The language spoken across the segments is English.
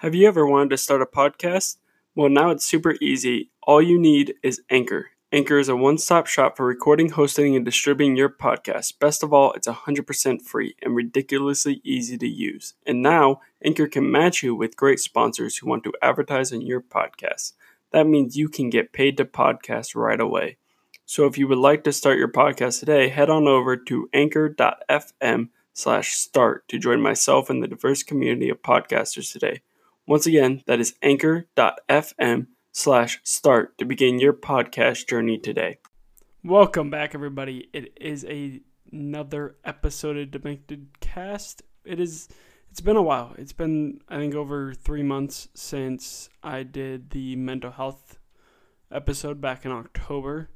Have you ever wanted to start a podcast? Well, now it's super easy. All you need is Anchor. Anchor is a one stop shop for recording, hosting, and distributing your podcast. Best of all, it's 100% free and ridiculously easy to use. And now, Anchor can match you with great sponsors who want to advertise on your podcast. That means you can get paid to podcast right away. So if you would like to start your podcast today, head on over to anchor.fm slash start to join myself and the diverse community of podcasters today. Once again, that is anchor.fm slash start to begin your podcast journey today. Welcome back, everybody. It is a, another episode of Demented Cast. It is. It's been a while. It's been, I think, over three months since I did the mental health episode back in October.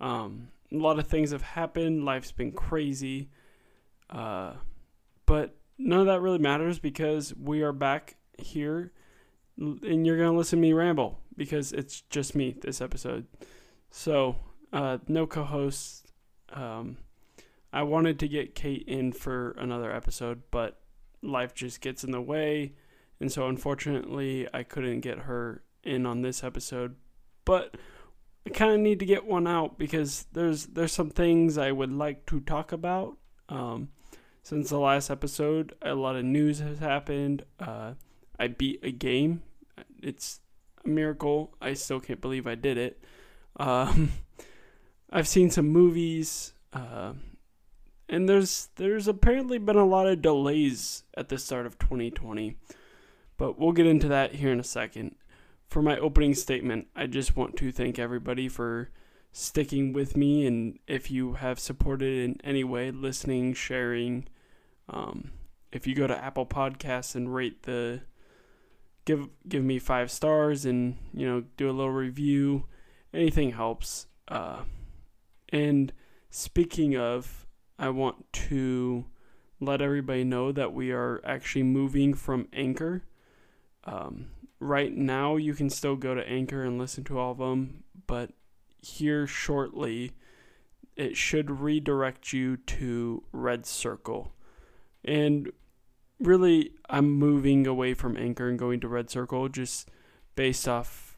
Um, a lot of things have happened. Life's been crazy. Uh, but none of that really matters because we are back here and you're to listen to me ramble because it's just me this episode. So, uh, no co hosts. Um, I wanted to get Kate in for another episode, but life just gets in the way. And so, unfortunately, I couldn't get her in on this episode. But I kind of need to get one out because there's there's some things I would like to talk about. Um, since the last episode, a lot of news has happened. Uh, I beat a game. It's a miracle. I still can't believe I did it. Um, I've seen some movies, uh, and there's there's apparently been a lot of delays at the start of 2020, but we'll get into that here in a second. For my opening statement, I just want to thank everybody for sticking with me, and if you have supported in any way, listening, sharing. Um, if you go to Apple Podcasts and rate the give give me five stars and you know do a little review. Anything helps. Uh, and speaking of, I want to let everybody know that we are actually moving from Anchor. Um, right now, you can still go to Anchor and listen to all of them, but here shortly, it should redirect you to Red Circle. And really I'm moving away from Anchor and going to Red Circle just based off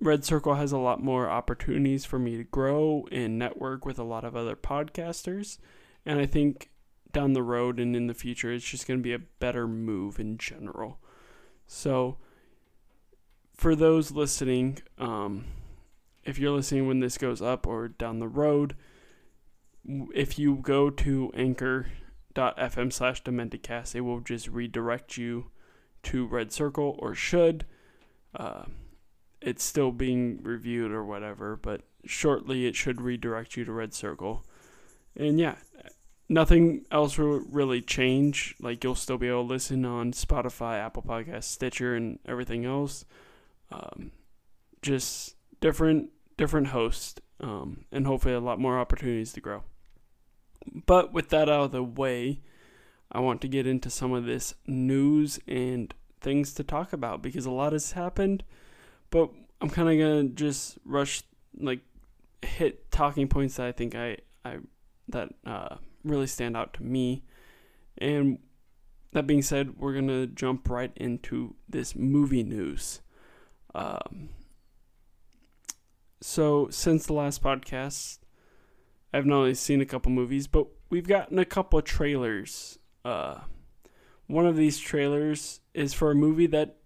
Red Circle has a lot more opportunities for me to grow and network with a lot of other podcasters. And I think down the road and in the future, it's just going to be a better move in general. So, for those listening, um, if you're listening when this goes up or down the road, if you go to Anchor fm slash dementedcast. It will just redirect you to Red Circle or should. Uh, it's still being reviewed or whatever, but shortly it should redirect you to Red Circle. And yeah, nothing else will really change. Like you'll still be able to listen on Spotify, Apple Podcasts, Stitcher, and everything else. Um, just different different hosts, um, and hopefully a lot more opportunities to grow. But with that out of the way, I want to get into some of this news and things to talk about because a lot has happened. But I'm kind of gonna just rush, like, hit talking points that I think I I that uh, really stand out to me. And that being said, we're gonna jump right into this movie news. Um, so since the last podcast, I've not only seen a couple movies, but we've gotten a couple trailers. Uh, one of these trailers is for a movie that,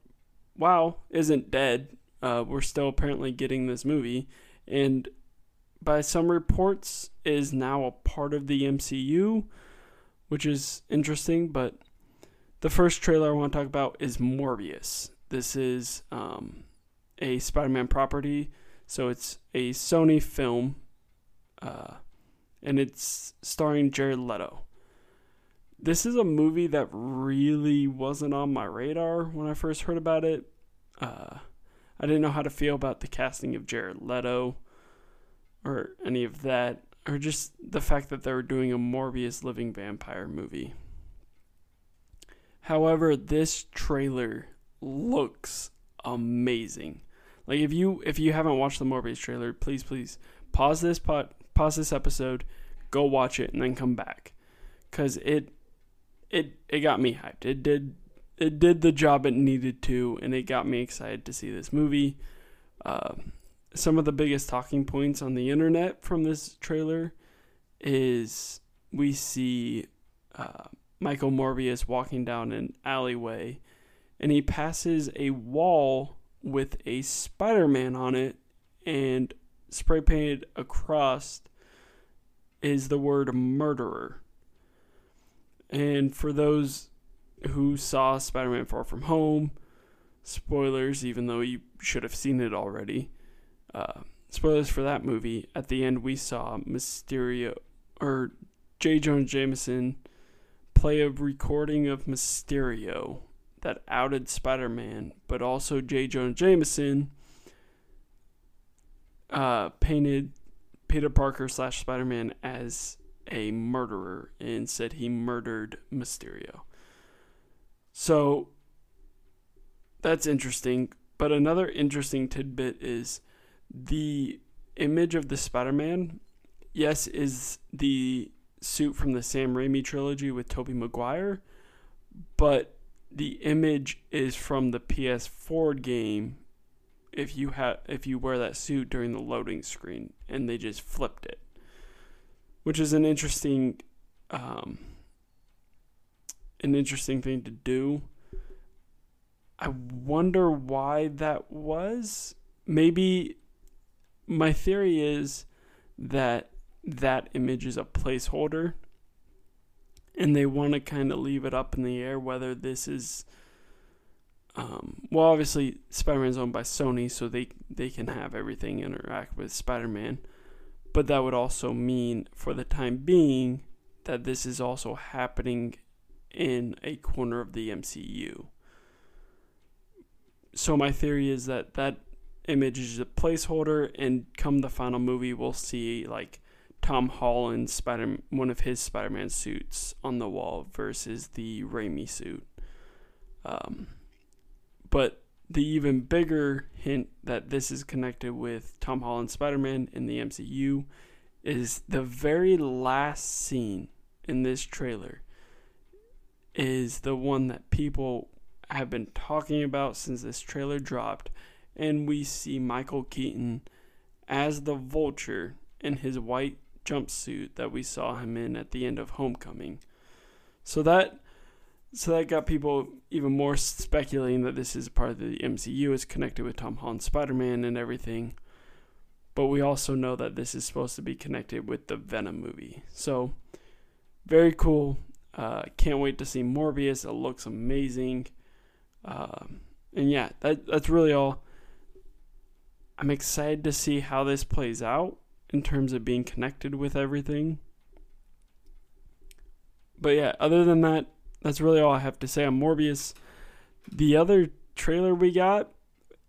wow, isn't dead. Uh, we're still apparently getting this movie, and by some reports, is now a part of the MCU, which is interesting. But the first trailer I want to talk about is Morbius. This is um, a Spider-Man property, so it's a Sony film. Uh, and it's starring Jared Leto. This is a movie that really wasn't on my radar when I first heard about it. Uh, I didn't know how to feel about the casting of Jared Leto or any of that, or just the fact that they were doing a Morbius living vampire movie. However, this trailer looks amazing. Like if you if you haven't watched the Morbius trailer, please please pause this pot pause this episode, go watch it, and then come back, cause it it it got me hyped. It did it did the job it needed to, and it got me excited to see this movie. Uh, some of the biggest talking points on the internet from this trailer is we see uh, Michael Morbius walking down an alleyway, and he passes a wall with a Spider Man on it, and spray painted across is the word murderer. And for those who saw Spider Man Far From Home, spoilers, even though you should have seen it already, uh, spoilers for that movie, at the end we saw Mysterio, or J. Jonah Jameson, play a recording of Mysterio that outed Spider Man, but also J. Jonah Jameson uh, painted Peter Parker slash Spider Man as a murderer and said he murdered Mysterio. So that's interesting. But another interesting tidbit is the image of the Spider Man, yes, is the suit from the Sam Raimi trilogy with Tobey Maguire, but the image is from the PS4 game if you have if you wear that suit during the loading screen and they just flipped it. Which is an interesting um, an interesting thing to do. I wonder why that was. Maybe my theory is that that image is a placeholder and they want to kind of leave it up in the air whether this is um, well, obviously, Spider Man's owned by Sony, so they they can have everything interact with Spider Man. But that would also mean, for the time being, that this is also happening in a corner of the MCU. So my theory is that that image is a placeholder, and come the final movie, we'll see like Tom Holland Spider one of his Spider Man suits on the wall versus the Raimi suit. Um, but the even bigger hint that this is connected with Tom Holland Spider Man in the MCU is the very last scene in this trailer is the one that people have been talking about since this trailer dropped. And we see Michael Keaton as the vulture in his white jumpsuit that we saw him in at the end of Homecoming. So that so that got people even more speculating that this is part of the MCU. It's connected with Tom Holland Spider Man and everything. But we also know that this is supposed to be connected with the Venom movie. So, very cool. Uh, can't wait to see Morbius. It looks amazing. Uh, and yeah, that that's really all. I'm excited to see how this plays out in terms of being connected with everything. But yeah, other than that, that's really all I have to say on Morbius. The other trailer we got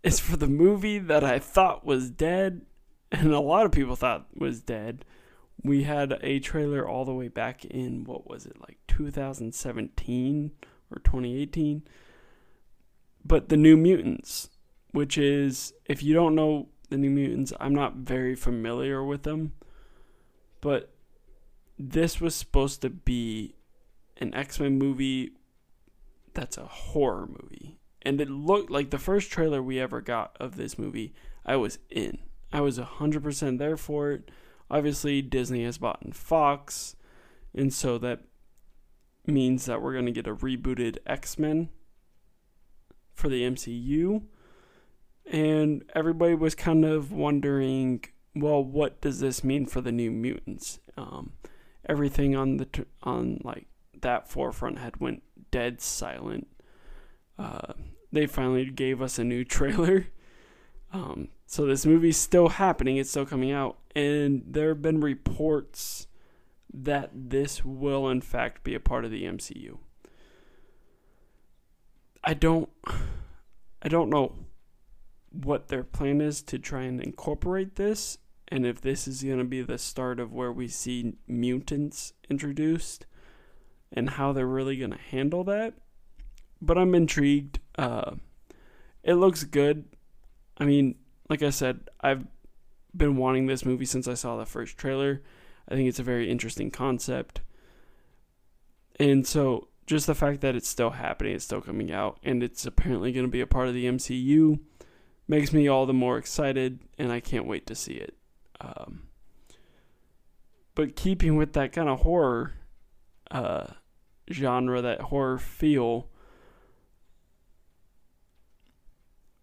is for the movie that I thought was dead, and a lot of people thought was dead. We had a trailer all the way back in what was it like 2017 or 2018, but the New Mutants, which is if you don't know the New Mutants, I'm not very familiar with them, but this was supposed to be an X Men movie that's a horror movie. And it looked like the first trailer we ever got of this movie, I was in. I was 100% there for it. Obviously, Disney has bought in Fox, and so that means that we're going to get a rebooted X Men for the MCU. And everybody was kind of wondering, well, what does this mean for the New Mutants? Um, everything on the on like that forefront had went dead silent. Uh, they finally gave us a new trailer. Um, so this movie's still happening. It's still coming out, and there have been reports that this will in fact be a part of the MCU. I don't, I don't know what their plan is to try and incorporate this, and if this is going to be the start of where we see mutants introduced and how they're really going to handle that. But I'm intrigued. Uh, it looks good. I mean, like I said, I've been wanting this movie since I saw the first trailer. I think it's a very interesting concept. And so just the fact that it's still happening, it's still coming out, and it's apparently going to be a part of the MCU makes me all the more excited, and I can't wait to see it. Um, but keeping with that kind of horror uh, genre, that horror feel,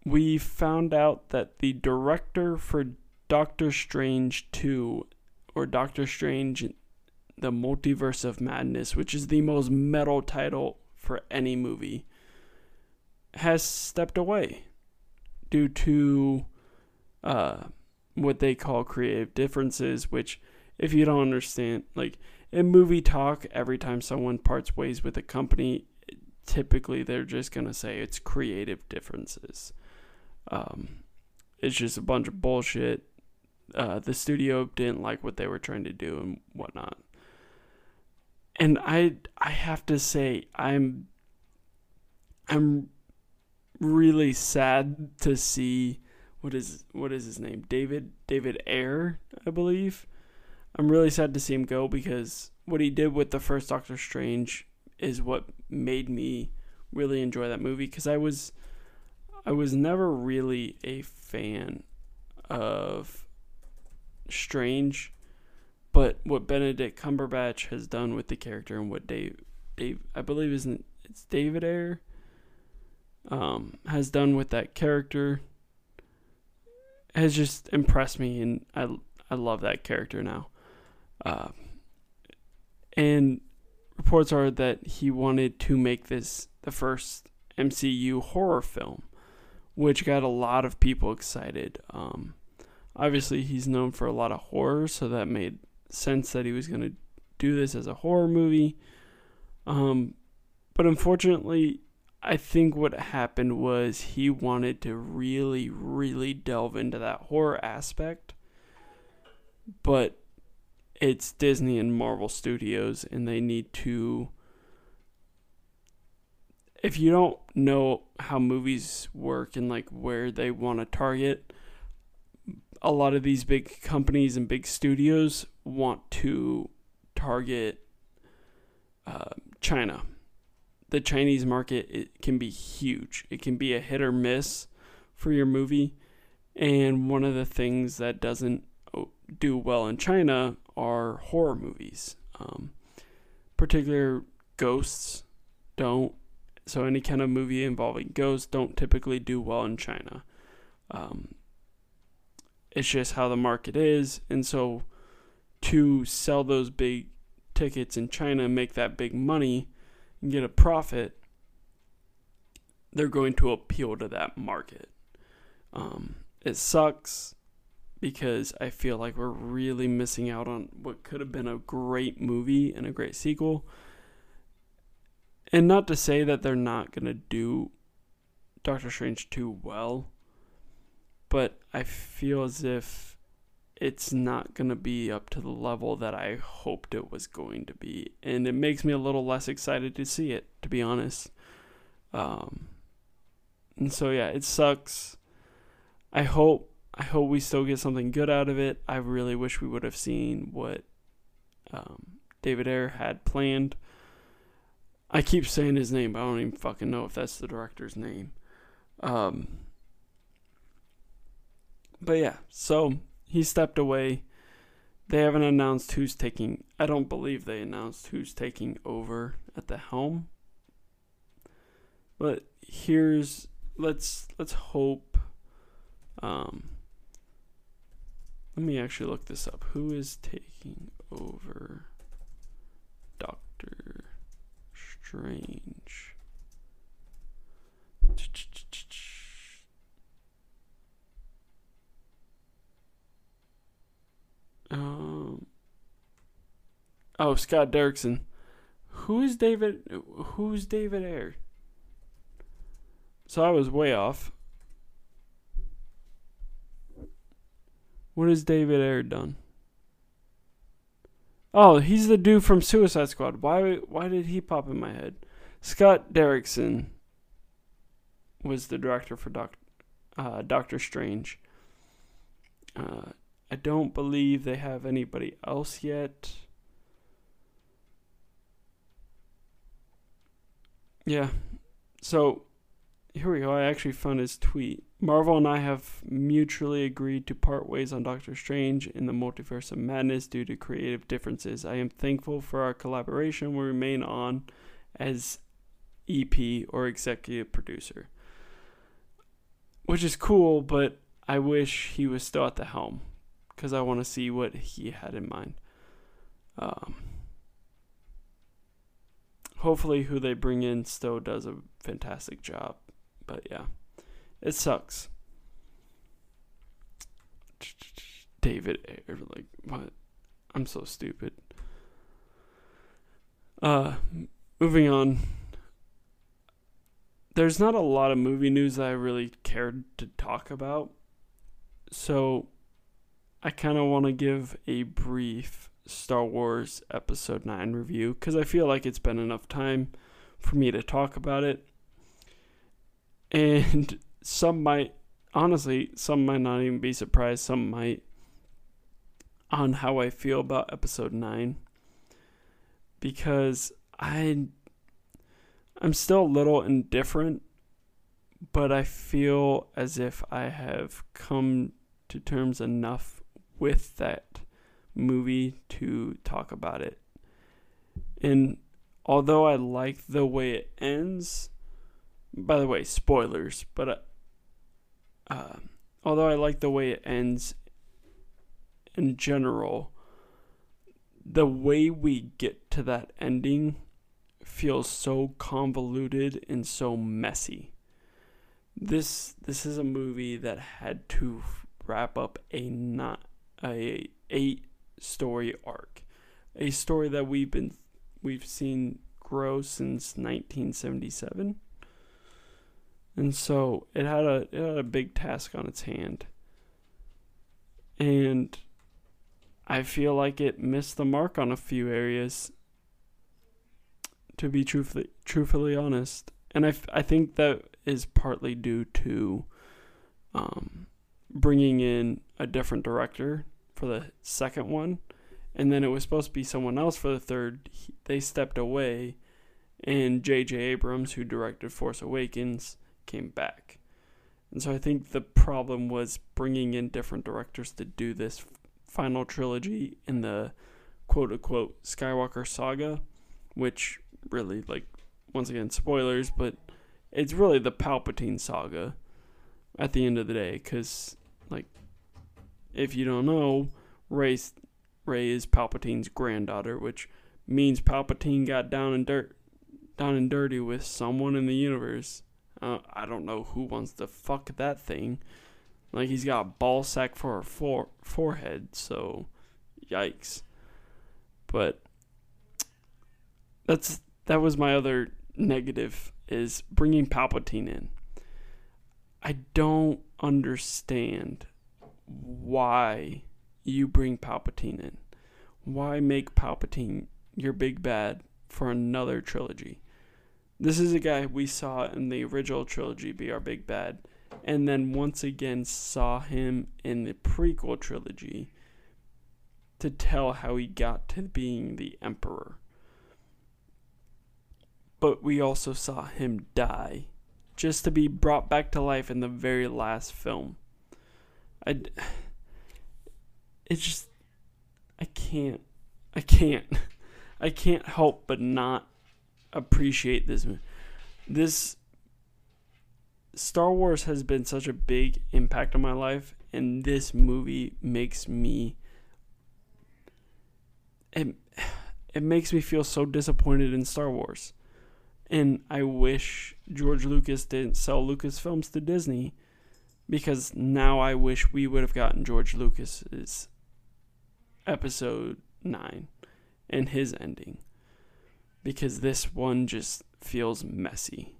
we found out that the director for Doctor Strange 2 or Doctor Strange the Multiverse of Madness, which is the most metal title for any movie, has stepped away due to uh, what they call creative differences, which, if you don't understand, like in movie talk, every time someone parts ways with a company, typically they're just going to say it's creative differences. Um, it's just a bunch of bullshit. Uh, the studio didn't like what they were trying to do and whatnot and I I have to say I'm I'm really sad to see what is what is his name David David Ayer I believe I'm really sad to see him go because what he did with the first Doctor Strange is what made me really enjoy that movie because I was I was never really a fan of Strange but what Benedict Cumberbatch has done with the character and what Dave Dave I believe isn't it's David Ayer um, has done with that character has just impressed me and I I love that character now. Uh, and reports are that he wanted to make this the first MCU horror film, which got a lot of people excited. Um, obviously, he's known for a lot of horror, so that made sense that he was going to do this as a horror movie. Um, but unfortunately, I think what happened was he wanted to really, really delve into that horror aspect. But it's Disney and Marvel Studios, and they need to. If you don't know how movies work and like where they want to target, a lot of these big companies and big studios want to target uh, China. The Chinese market it can be huge. It can be a hit or miss for your movie. And one of the things that doesn't oh, do well in China are horror movies. Um, particular ghosts don't. So any kind of movie involving ghosts don't typically do well in China. Um, it's just how the market is, and so to sell those big tickets in China make that big money and get a profit, they're going to appeal to that market. Um, it sucks because I feel like we're really missing out on what could have been a great movie and a great sequel. And not to say that they're not going to do Doctor Strange 2 well, but I feel as if it's not going to be up to the level that I hoped it was going to be. And it makes me a little less excited to see it, to be honest. Um, and so yeah, it sucks. I hope I hope we still get something good out of it. I really wish we would have seen what um, David Ayer had planned. I keep saying his name, but I don't even fucking know if that's the director's name. Um, but yeah, so he stepped away. They haven't announced who's taking. I don't believe they announced who's taking over at the helm. But here's let's let's hope. Um, let me actually look this up. Who is taking over Doctor Strange? Um. Oh, Scott Derrickson. Who is David? Who's David Ayer? So I was way off. What has David Ayer done? Oh, he's the dude from Suicide Squad. Why? Why did he pop in my head? Scott Derrickson was the director for Doc, uh, Doctor Strange. Uh, I don't believe they have anybody else yet. yeah. So here we go. I actually found his tweet. Marvel and I have mutually agreed to part ways on Doctor Strange in the Multiverse of Madness due to creative differences. I am thankful for our collaboration. We remain on as EP or executive producer, which is cool, but I wish he was still at the helm because I want to see what he had in mind. Um, hopefully, who they bring in still does a fantastic job. But yeah, it sucks. David like what? I'm so stupid. Uh, moving on. There's not a lot of movie news that I really cared to talk about. So I kind of want to give a brief Star Wars Episode 9 review because I feel like it's been enough time for me to talk about it. And some might, honestly, some might not even be surprised. Some might on how I feel about Episode 9 because I. I'm still a little indifferent, but I feel as if I have come to terms enough with that movie to talk about it. And although I like the way it ends, by the way, spoilers, but uh, uh, although I like the way it ends in general, the way we get to that ending feels so convoluted and so messy. This this is a movie that had to wrap up a not a eight story arc, a story that we've been we've seen grow since 1977. And so it had a it had a big task on its hand. And I feel like it missed the mark on a few areas to be truthfully truthfully honest. And I, I think that is partly due to um, bringing in a different director for the second one, and then it was supposed to be someone else for the third. They stepped away, and J.J. Abrams, who directed Force Awakens, came back. And so I think the problem was bringing in different directors to do this final trilogy in the quote unquote Skywalker saga, which really, like, once again, spoilers, but it's really the Palpatine saga at the end of the day because like, if you don't know, Rey, Rey is Palpatine's granddaughter, which means Palpatine got down and dirt, down and dirty with someone in the universe. Uh, I don't know who wants to fuck that thing. Like he's got a ball sack for a for- forehead, so yikes. But that's that was my other negative is bringing Palpatine in. I don't understand why you bring Palpatine in. Why make Palpatine your big bad for another trilogy? This is a guy we saw in the original trilogy be our big bad, and then once again saw him in the prequel trilogy to tell how he got to being the Emperor. But we also saw him die just to be brought back to life in the very last film. I It's just I can't I can't I can't help but not appreciate this this Star Wars has been such a big impact on my life and this movie makes me it, it makes me feel so disappointed in Star Wars. And I wish George Lucas didn't sell Lucasfilms to Disney because now I wish we would have gotten George Lucas's episode 9 and his ending because this one just feels messy.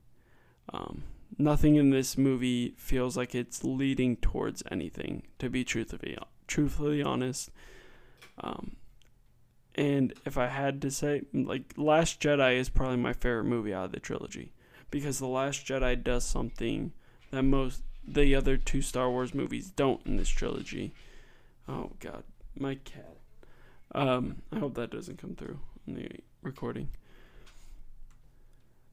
Um, nothing in this movie feels like it's leading towards anything, to be truthfully, truthfully honest. Um, and if I had to say, like, Last Jedi is probably my favorite movie out of the trilogy because The Last Jedi does something that most the other two Star Wars movies don't in this trilogy. Oh God, my cat. Um, I hope that doesn't come through in the recording.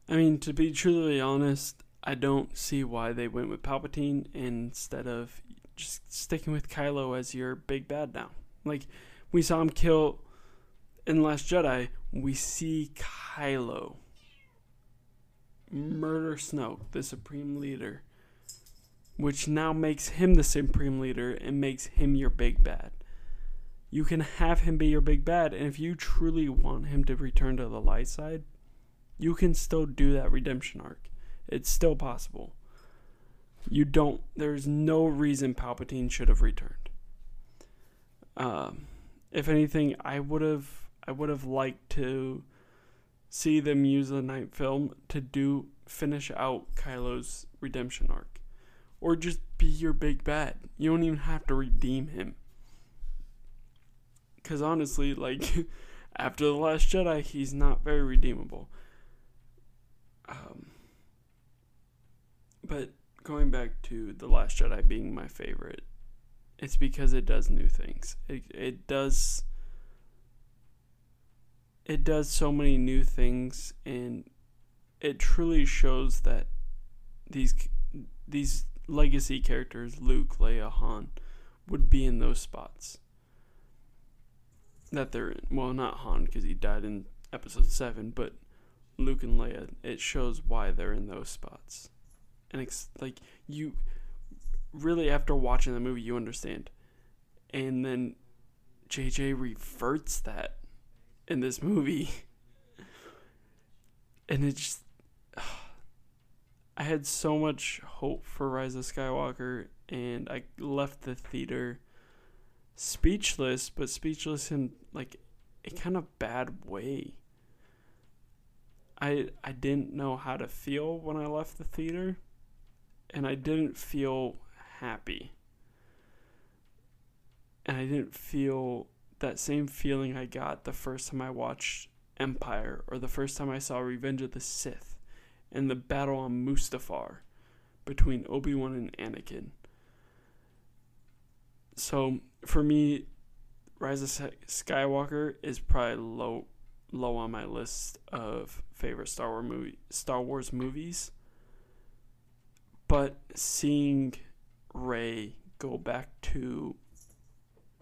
I mean, to be truly honest, I don't see why they went with Palpatine instead of just sticking with Kylo as your big bad now. Like, we saw him kill in Last Jedi, we see Kylo murder Snoke, the Supreme Leader, which now makes him the Supreme Leader and makes him your big bad. You can have him be your big bad, and if you truly want him to return to the light side, you can still do that redemption arc. It's still possible. You don't. There's no reason Palpatine should have returned. Um, if anything, I would have I would have liked to see them use the night film to do finish out Kylo's redemption arc. Or just be your big bad. You don't even have to redeem him. Cause honestly, like after the last Jedi, he's not very redeemable. Um, but going back to the last Jedi being my favorite, it's because it does new things. It it does it does so many new things and it truly shows that these these legacy characters Luke, Leia, Han would be in those spots that they're in. Well, not Han because he died in episode 7, but Luke and Leia, it shows why they're in those spots. And it's like you really after watching the movie you understand. And then JJ reverts that in this movie. And it just. I had so much hope for Rise of Skywalker, and I left the theater speechless, but speechless in like a kind of bad way. I I didn't know how to feel when I left the theater, and I didn't feel happy. And I didn't feel that same feeling I got the first time I watched Empire or the first time I saw Revenge of the Sith and the battle on Mustafar between Obi-Wan and Anakin. So, for me, Rise of Skywalker is probably low low on my list of favorite Star Wars movie Star Wars movies. But seeing Rey go back to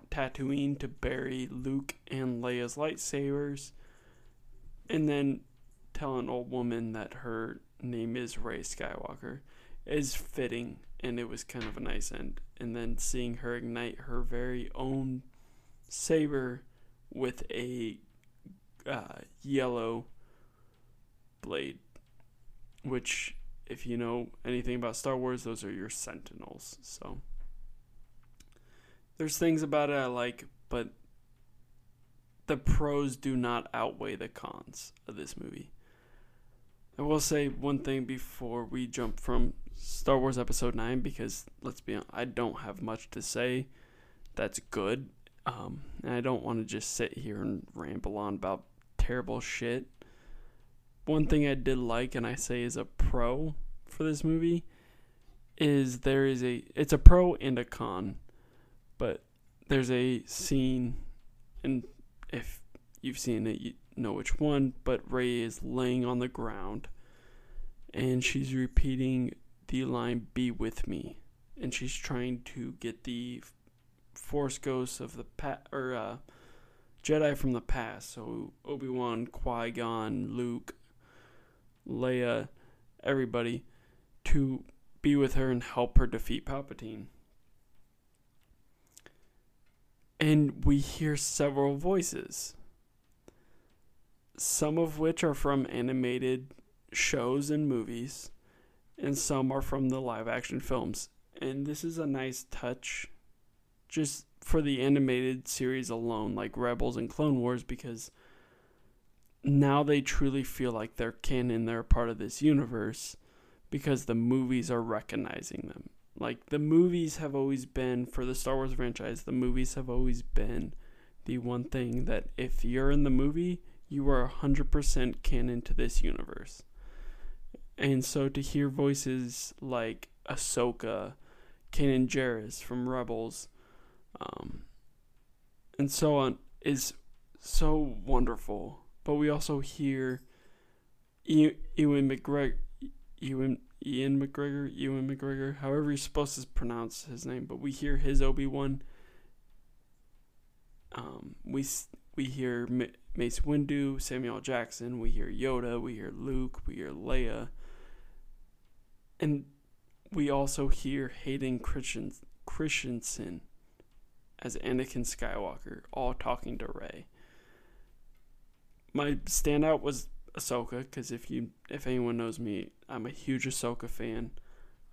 Tatooine to bury Luke and Leia's lightsabers, and then tell an old woman that her name is Rey Skywalker is fitting, and it was kind of a nice end. And then seeing her ignite her very own saber with a uh, yellow blade, which, if you know anything about Star Wars, those are your Sentinels. So there's things about it I like, but the pros do not outweigh the cons of this movie. I will say one thing before we jump from Star Wars Episode 9 because let's be honest, I don't have much to say that's good. Um, and I don't want to just sit here and ramble on about terrible shit. One thing I did like, and I say is a pro for this movie, is there is a it's a pro and a con but there's a scene, and if you've seen it, you know which one. But Rey is laying on the ground, and she's repeating the line "Be with me," and she's trying to get the Force ghosts of the past or uh, Jedi from the past. So Obi Wan, Qui Gon, Luke, Leia, everybody to be with her and help her defeat Palpatine and we hear several voices, some of which are from animated shows and movies, and some are from the live action films. And this is a nice touch just for the animated series alone, like Rebels and Clone Wars, because now they truly feel like they're canon, they're part of this universe because the movies are recognizing them. Like the movies have always been for the Star Wars franchise, the movies have always been the one thing that if you're in the movie, you are 100% canon to this universe. And so to hear voices like Ahsoka, Kanan Jarrus from Rebels, um, and so on is so wonderful. But we also hear Ewan McGregor, Ewan Ian McGregor, Ewan McGregor, however you're supposed to pronounce his name, but we hear his Obi Wan. Um, we we hear Mace Windu, Samuel Jackson. We hear Yoda. We hear Luke. We hear Leia. And we also hear Hayden Christensen as Anakin Skywalker, all talking to Rey. My standout was Ahsoka because if you if anyone knows me, I'm a huge Ahsoka fan.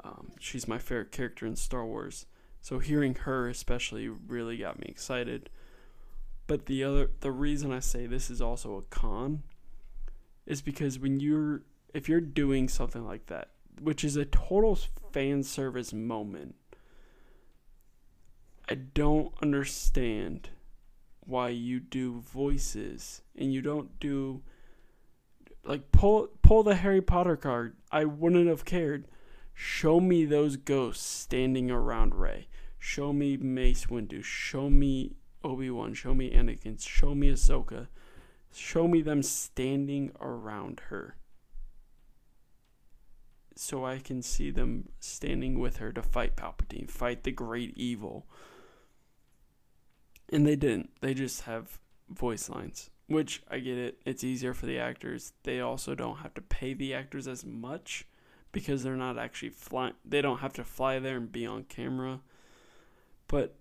Um, she's my favorite character in Star Wars. So hearing her especially really got me excited. But the other the reason I say this is also a con is because when you're if you're doing something like that, which is a total fan service moment, I don't understand why you do voices and you don't do like pull pull the Harry Potter card. I wouldn't have cared. Show me those ghosts standing around Rey. Show me Mace Windu. Show me Obi Wan. Show me Anakin. Show me Ahsoka. Show me them standing around her. So I can see them standing with her to fight Palpatine, fight the great evil. And they didn't. They just have voice lines. Which I get it. It's easier for the actors. They also don't have to pay the actors as much because they're not actually flying. They don't have to fly there and be on camera. But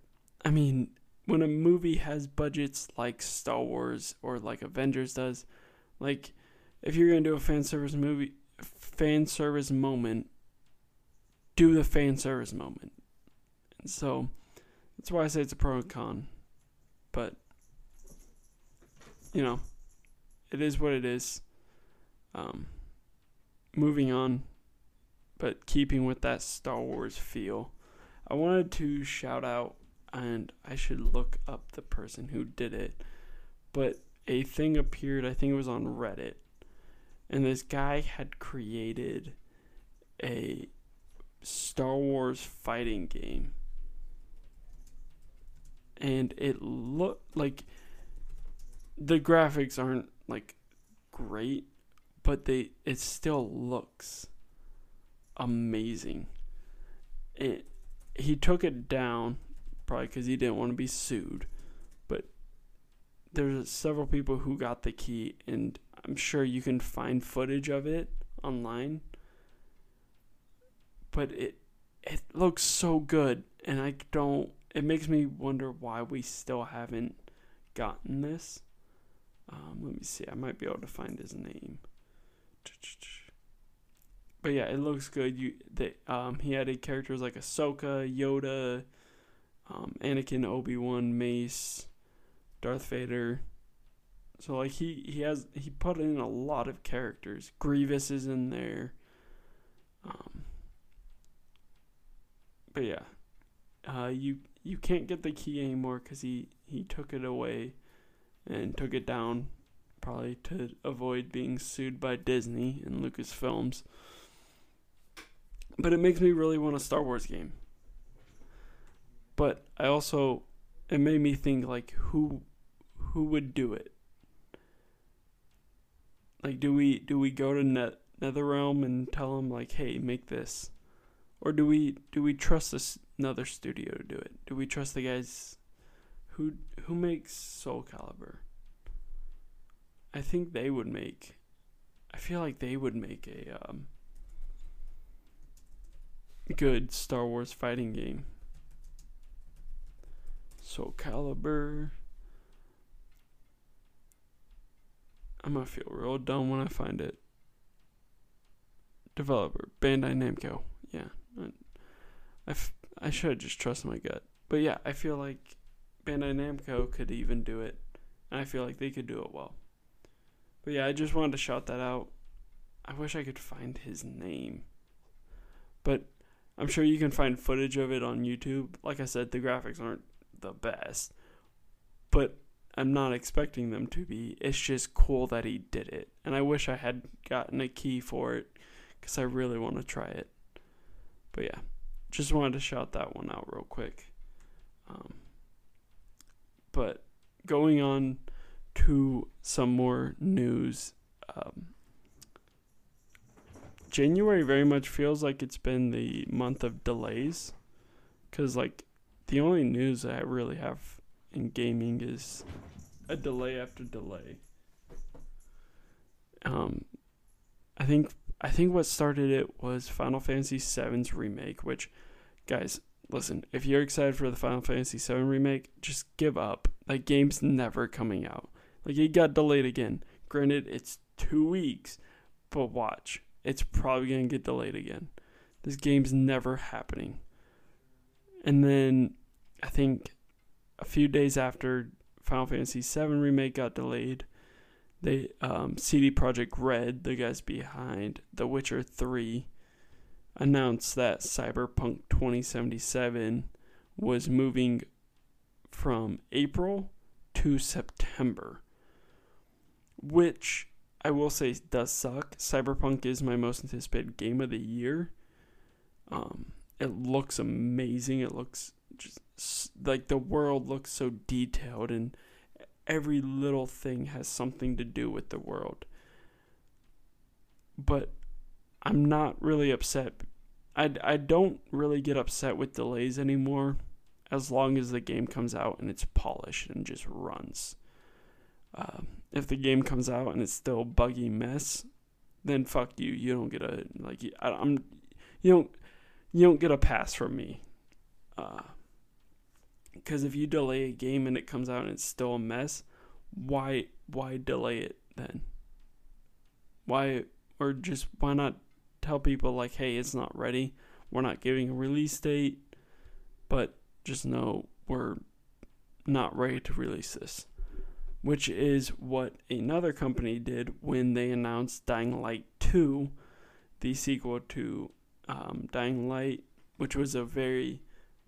I mean, when a movie has budgets like Star Wars or like Avengers does, like if you're gonna do a fan service movie, fan service moment, do the fan service moment. And so that's why I say it's a pro and con. But you know, it is what it is. Um, moving on, but keeping with that Star Wars feel, I wanted to shout out, and I should look up the person who did it, but a thing appeared, I think it was on Reddit, and this guy had created a Star Wars fighting game. And it looked like the graphics aren't like great, but they it still looks amazing. It he took it down probably because he didn't want to be sued, but there's several people who got the key, and I'm sure you can find footage of it online. But it it looks so good, and I don't. It makes me wonder why we still haven't gotten this. Um, let me see. I might be able to find his name. But yeah, it looks good. You they um he added characters like Ahsoka, Yoda, um, Anakin, Obi Wan, Mace, Darth Vader. So like he he has he put in a lot of characters. Grievous is in there. Um. But yeah, uh, you you can't get the key anymore because he he took it away and took it down probably to avoid being sued by Disney and Lucasfilms. But it makes me really want a Star Wars game. But I also it made me think like who who would do it? Like do we do we go to Net NetherRealm and tell them like, "Hey, make this." Or do we do we trust this another studio to do it? Do we trust the guys who who makes Soul Calibur? I think they would make. I feel like they would make a um, good Star Wars fighting game. Soul Calibur. I'm gonna feel real dumb when I find it. Developer Bandai Namco. Yeah, I, I, f- I should just trust my gut. But yeah, I feel like Bandai Namco could even do it. And I feel like they could do it well. But yeah, I just wanted to shout that out. I wish I could find his name. But I'm sure you can find footage of it on YouTube. Like I said, the graphics aren't the best. But I'm not expecting them to be. It's just cool that he did it. And I wish I had gotten a key for it because I really want to try it. But yeah, just wanted to shout that one out real quick. Um, but going on to some more news. Um, January very much feels like it's been the month of delays. Because, like, the only news I really have in gaming is a delay after delay. Um, I think I think what started it was Final Fantasy VII's remake. Which, guys, listen, if you're excited for the Final Fantasy VII remake, just give up. That game's never coming out. Like, it got delayed again. Granted, it's two weeks, but watch, it's probably gonna get delayed again. This game's never happening. And then I think a few days after Final Fantasy VII remake got delayed, they um, CD Projekt Red, the guys behind The Witcher Three, announced that Cyberpunk 2077 was moving from April to September, which I will say does suck. Cyberpunk is my most anticipated game of the year. Um, it looks amazing. It looks just like the world looks so detailed and every little thing has something to do with the world. But I'm not really upset. I, I don't really get upset with delays anymore as long as the game comes out and it's polished and just runs. Uh, if the game comes out and it's still buggy mess, then fuck you. You don't get a like. I, am you don't you don't get a pass from me. Uh, because if you delay a game and it comes out and it's still a mess, why why delay it then? Why or just why not tell people like, hey, it's not ready. We're not giving a release date, but just know we're not ready to release this. Which is what another company did when they announced Dying Light 2, the sequel to um, Dying Light, which was a very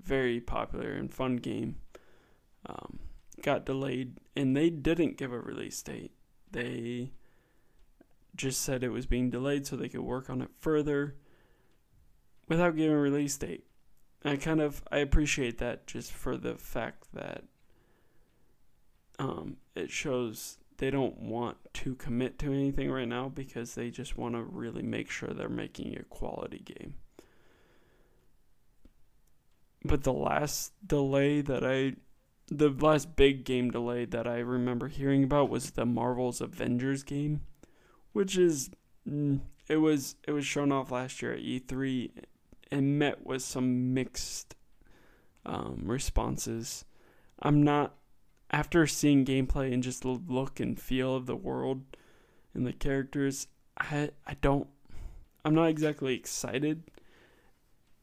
very popular and fun game, um, got delayed, and they didn't give a release date. They just said it was being delayed so they could work on it further without giving a release date. I kind of I appreciate that just for the fact that um, it shows they don't want to commit to anything right now because they just want to really make sure they're making a quality game. But the last delay that I the last big game delay that I remember hearing about was the Marvel's Avengers game, which is mm, it was it was shown off last year at E3 and met with some mixed um, responses. I'm not after seeing gameplay and just the look and feel of the world and the characters. I I don't I'm not exactly excited,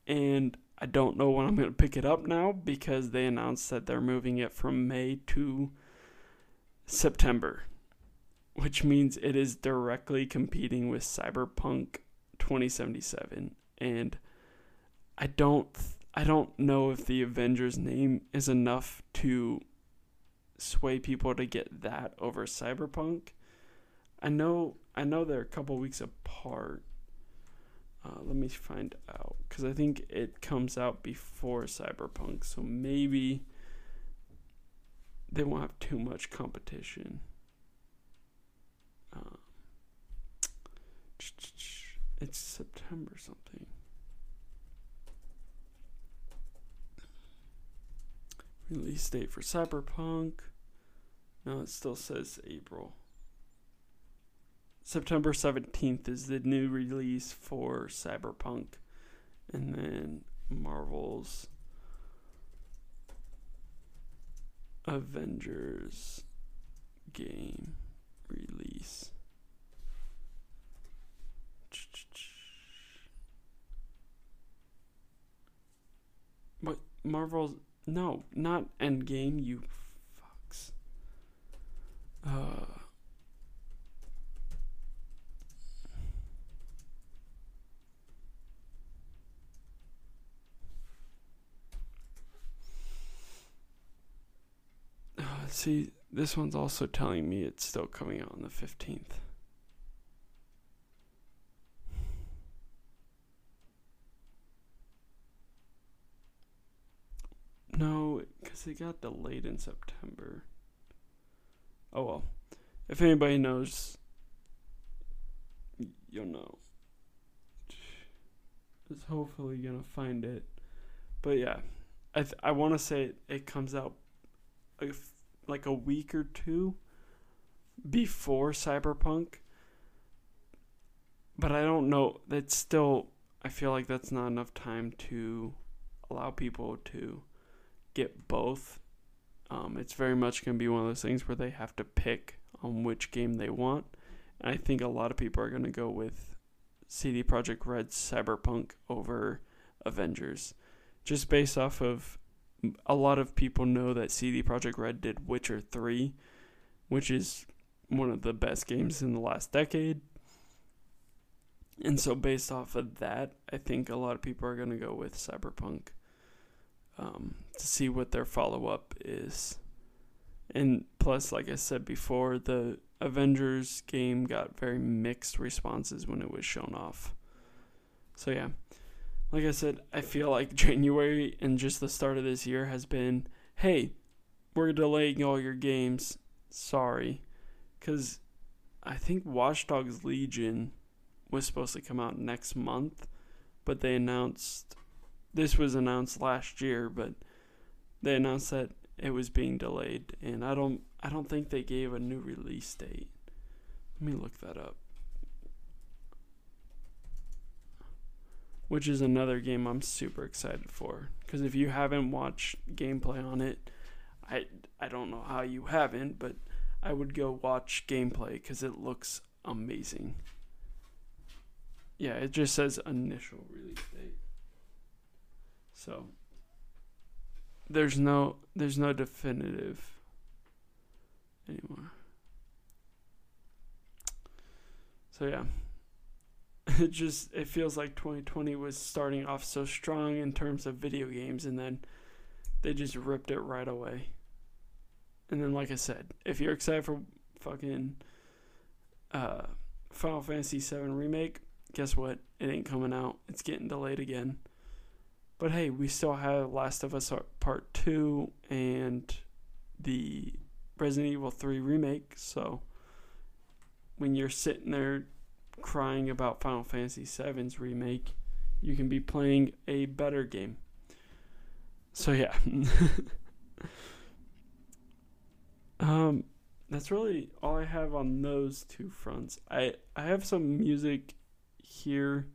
and I don't know when I'm going to pick it up now because they announced that they're moving it from May to September, which means it is directly competing with Cyberpunk 2077 and I don't I don't know if the Avengers name is enough to sway people to get that over Cyberpunk. I know I know they're a couple weeks apart, uh, let me find out because I think it comes out before Cyberpunk, so maybe they won't have too much competition. Uh, it's September something. Release date for Cyberpunk. No, it still says April. September 17th is the new release for Cyberpunk. And then Marvel's Avengers game release. What Marvel's no, not Endgame, you fucks. Uh see, this one's also telling me it's still coming out on the 15th. No, because it got delayed in September. Oh well. If anybody knows, you'll know. is hopefully gonna find it. But yeah, I th- I want to say it, it comes out like, like a week or two before Cyberpunk. But I don't know. That's still. I feel like that's not enough time to allow people to get both. Um, it's very much going to be one of those things where they have to pick on which game they want. And I think a lot of people are going to go with CD Projekt Red's Cyberpunk over Avengers, just based off of a lot of people know that CD Projekt Red did Witcher 3, which is one of the best games in the last decade. And so, based off of that, I think a lot of people are going to go with Cyberpunk um, to see what their follow up is. And plus, like I said before, the Avengers game got very mixed responses when it was shown off. So, yeah, like I said, I feel like January and just the start of this year has been hey, we're delaying all your games. Sorry. Because I think Watch Dogs Legion was supposed to come out next month, but they announced this was announced last year, but they announced that it was being delayed, and I don't I don't think they gave a new release date. Let me look that up. Which is another game I'm super excited for because if you haven't watched gameplay on it, I I don't know how you haven't, but I would go watch gameplay because it looks amazing. Yeah, it just says initial release date. So there's no there's no definitive anymore. So yeah. It just it feels like 2020 was starting off so strong in terms of video games and then they just ripped it right away. And then like I said, if you're excited for fucking uh Final Fantasy 7 remake, guess what? It ain't coming out. It's getting delayed again. But hey, we still have Last of Us Part 2 and the Resident Evil 3 remake. So when you're sitting there crying about Final Fantasy VII's remake, you can be playing a better game. So yeah. um that's really all I have on those two fronts. I I have some music here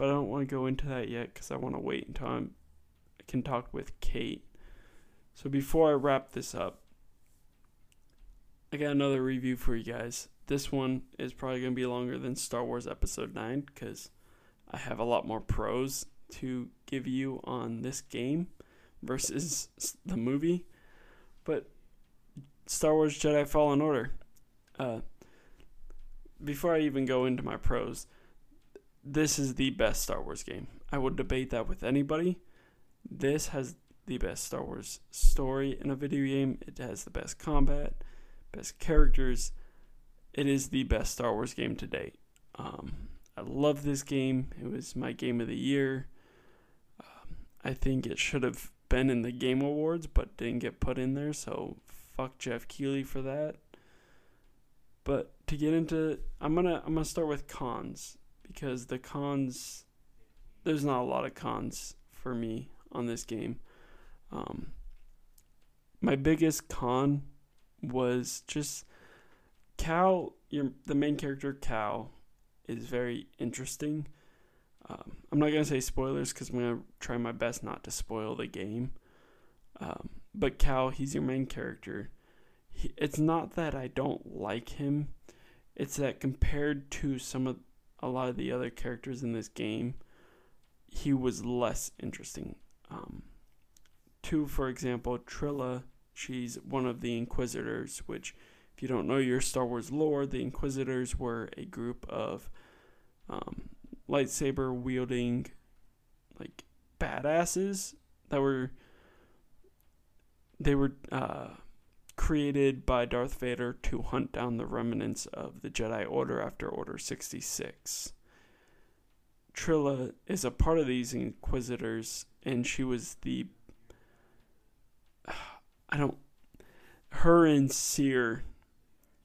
but I don't want to go into that yet because I want to wait until I'm, I can talk with Kate. So before I wrap this up, I got another review for you guys. This one is probably going to be longer than Star Wars Episode 9 because I have a lot more pros to give you on this game versus the movie. But Star Wars Jedi Fallen Order. Uh, before I even go into my pros, this is the best Star Wars game. I would debate that with anybody. This has the best Star Wars story in a video game. It has the best combat, best characters. It is the best Star Wars game to date. Um, I love this game. It was my game of the year. Um, I think it should have been in the Game Awards, but didn't get put in there. So fuck Jeff Keighley for that. But to get into, I'm gonna I'm gonna start with cons because the cons there's not a lot of cons for me on this game. Um, my biggest con was just Cal. Your the main character Cal is very interesting. Um, I'm not gonna say spoilers because I'm gonna try my best not to spoil the game. Um, but Cal, he's your main character. He, it's not that I don't like him. It's that compared to some of a lot of the other characters in this game, he was less interesting. Um, for example, Trilla, she's one of the Inquisitors, which, if you don't know your Star Wars lore, the Inquisitors were a group of um, lightsaber wielding, like, badasses that were. They were uh, created by Darth Vader to hunt down the remnants of the Jedi Order after Order 66. Trilla is a part of these Inquisitors, and she was the. I don't. Her and Cere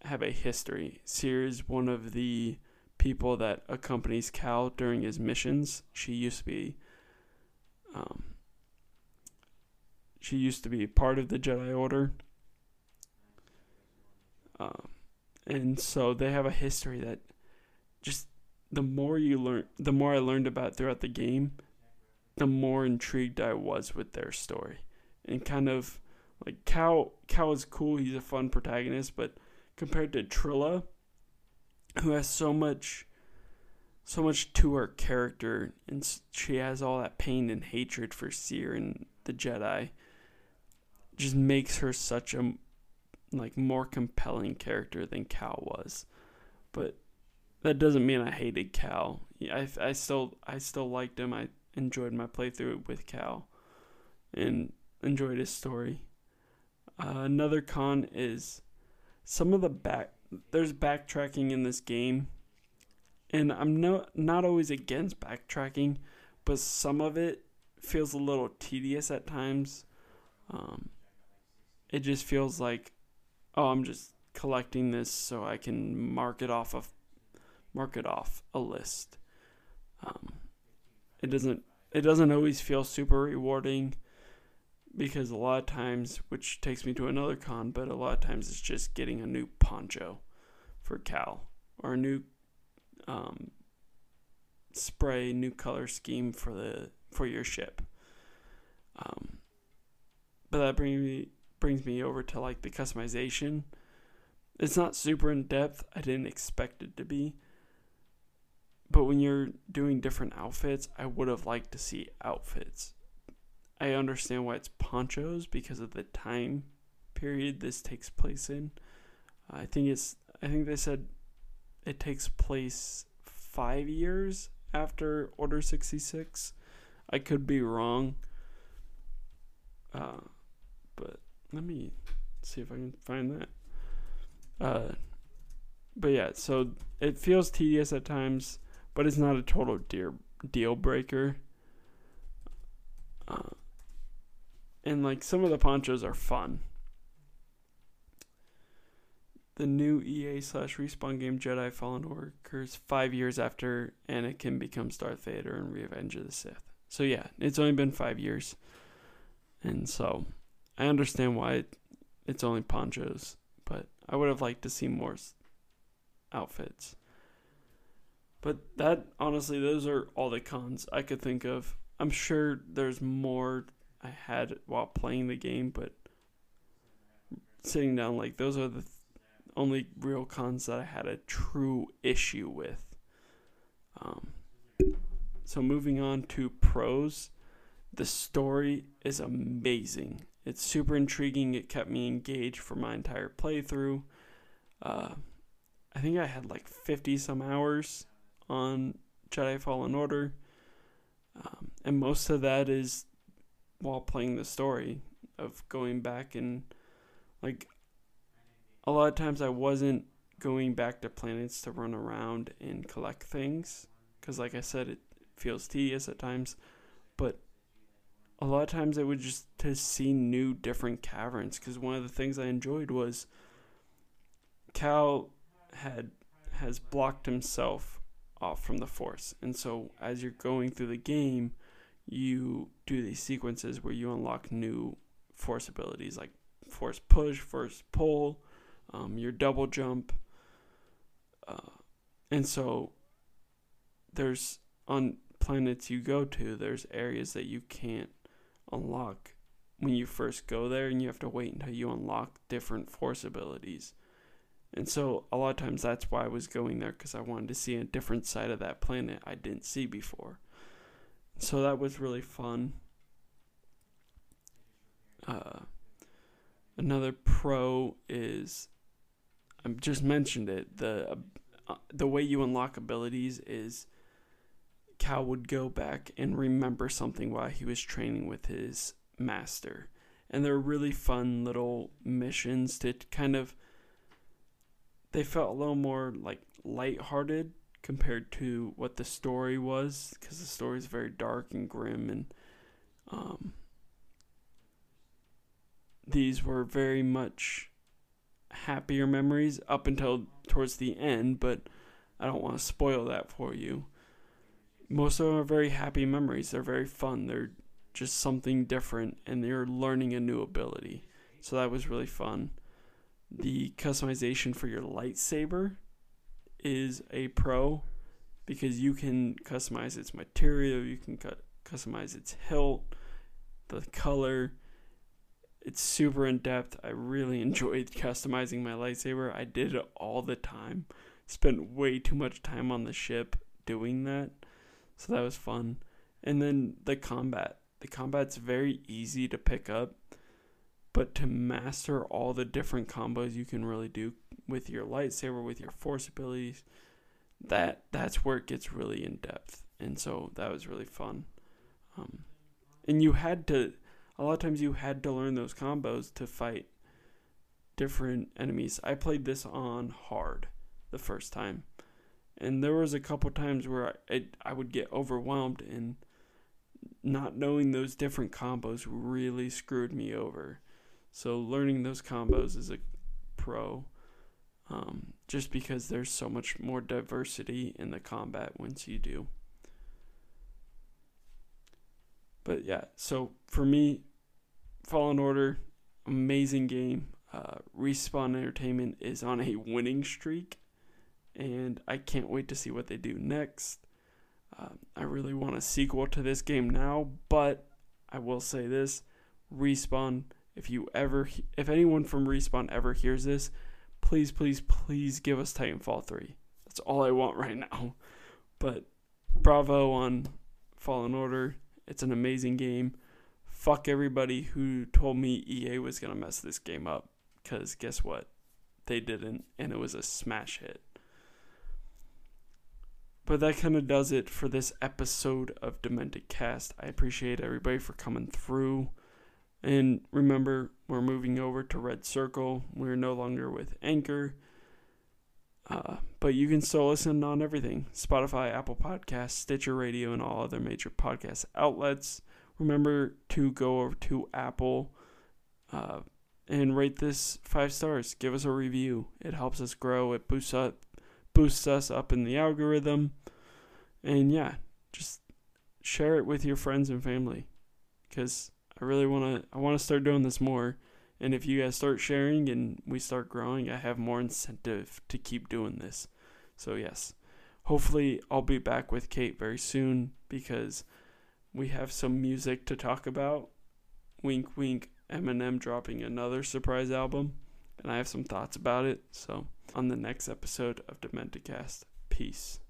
have a history. Is one of the people that accompanies Cal during his missions. She used to be um, she used to be part of the Jedi Order. Um, and so they have a history that just the more you learn, the more I learned about throughout the game, the more intrigued I was with their story, and kind of like Cal. Cal is cool; he's a fun protagonist, but compared to Trilla, who has so much, so much to her character, and she has all that pain and hatred for Cere and the Jedi, just makes her such a like more compelling character than Cal was. But that doesn't mean I hated Cal. I I still I still liked him. I enjoyed my playthrough with Cal, and enjoyed his story. Uh, another con is some of the back. There's backtracking in this game, and I'm no not always against backtracking, but some of it feels a little tedious at times. Um, it just feels like, oh, I'm just collecting this so I can mark it off of mark it off a list. Um, it doesn't it doesn't always feel super rewarding because a lot of times, which takes me to another con, but a lot of times it's just getting a new poncho for Cal or a new um, spray, new color scheme for the for your ship. Um, but that brings me brings me over to like the customization. It's not super in depth. I didn't expect it to be. But when you're doing different outfits, I would have liked to see outfits. I understand why it's ponchos because of the time period this takes place in. I think it's I think they said it takes place 5 years after Order 66. I could be wrong. Uh, but let me see if I can find that. Uh, but yeah, so it feels tedious at times but it's not a total deal deal breaker. Uh, and like some of the ponchos are fun. The new EA slash respawn game Jedi Fallen Order occurs five years after Anakin becomes Darth Vader in Revenge of the Sith. So yeah, it's only been five years, and so I understand why it's only ponchos, but I would have liked to see more outfits. But that honestly, those are all the cons I could think of. I'm sure there's more I had while playing the game, but sitting down, like those are the th- only real cons that I had a true issue with. Um, so moving on to pros, the story is amazing. It's super intriguing. It kept me engaged for my entire playthrough. Uh, I think I had like 50 some hours on Jedi Fallen Order. Um, and most of that is while playing the story of going back and like a lot of times I wasn't going back to planets to run around and collect things because like I said it feels tedious at times but a lot of times it was just to see new different caverns because one of the things I enjoyed was Cal had has blocked himself off from the force. And so as you're going through the game, you do these sequences where you unlock new force abilities like force push, force pull, um, your double jump. Uh, and so there's on planets you go to, there's areas that you can't unlock when you first go there, and you have to wait until you unlock different force abilities. And so a lot of times that's why I was going there because I wanted to see a different side of that planet I didn't see before. So that was really fun. Uh, another pro is I just mentioned it the uh, the way you unlock abilities is Cal would go back and remember something while he was training with his master. And they're really fun little missions to kind of they felt a little more like lighthearted compared to what the story was because the story is very dark and grim and um, these were very much happier memories up until towards the end but I don't want to spoil that for you. Most of them are very happy memories. They're very fun. They're just something different, and they're learning a new ability. So that was really fun. The customization for your lightsaber is a pro because you can customize its material, you can cut, customize its hilt, the color. It's super in depth. I really enjoyed customizing my lightsaber. I did it all the time. Spent way too much time on the ship doing that. So that was fun. And then the combat. The combat's very easy to pick up, but to master all the different combos you can really do with your lightsaber, with your force abilities, that that's where it gets really in depth. And so that was really fun. Um, and you had to a lot of times you had to learn those combos to fight different enemies. I played this on hard the first time. And there was a couple times where I, it, I would get overwhelmed and not knowing those different combos really screwed me over. So learning those combos is a pro. Um, just because there's so much more diversity in the combat once you do. But yeah, so for me, Fallen Order, amazing game. Uh, Respawn Entertainment is on a winning streak, and I can't wait to see what they do next. Uh, I really want a sequel to this game now, but I will say this: Respawn. If you ever, if anyone from Respawn ever hears this, please, please, please give us Titanfall 3. That's all I want right now. But bravo on Fallen Order. It's an amazing game. Fuck everybody who told me EA was going to mess this game up. Because guess what? They didn't, and it was a smash hit. But that kind of does it for this episode of Demented Cast. I appreciate everybody for coming through. And remember, we're moving over to Red Circle. We're no longer with Anchor. Uh, but you can still listen on everything Spotify, Apple Podcasts, Stitcher Radio, and all other major podcast outlets. Remember to go over to Apple uh, and rate this five stars. Give us a review. It helps us grow. It boosts up, boosts us up in the algorithm. And yeah, just share it with your friends and family because I really want to I want to start doing this more. And if you guys start sharing and we start growing, I have more incentive to keep doing this. So yes. Hopefully I'll be back with Kate very soon because we have some music to talk about. Wink wink Eminem dropping another surprise album and I have some thoughts about it. So on the next episode of Dementicast. Peace.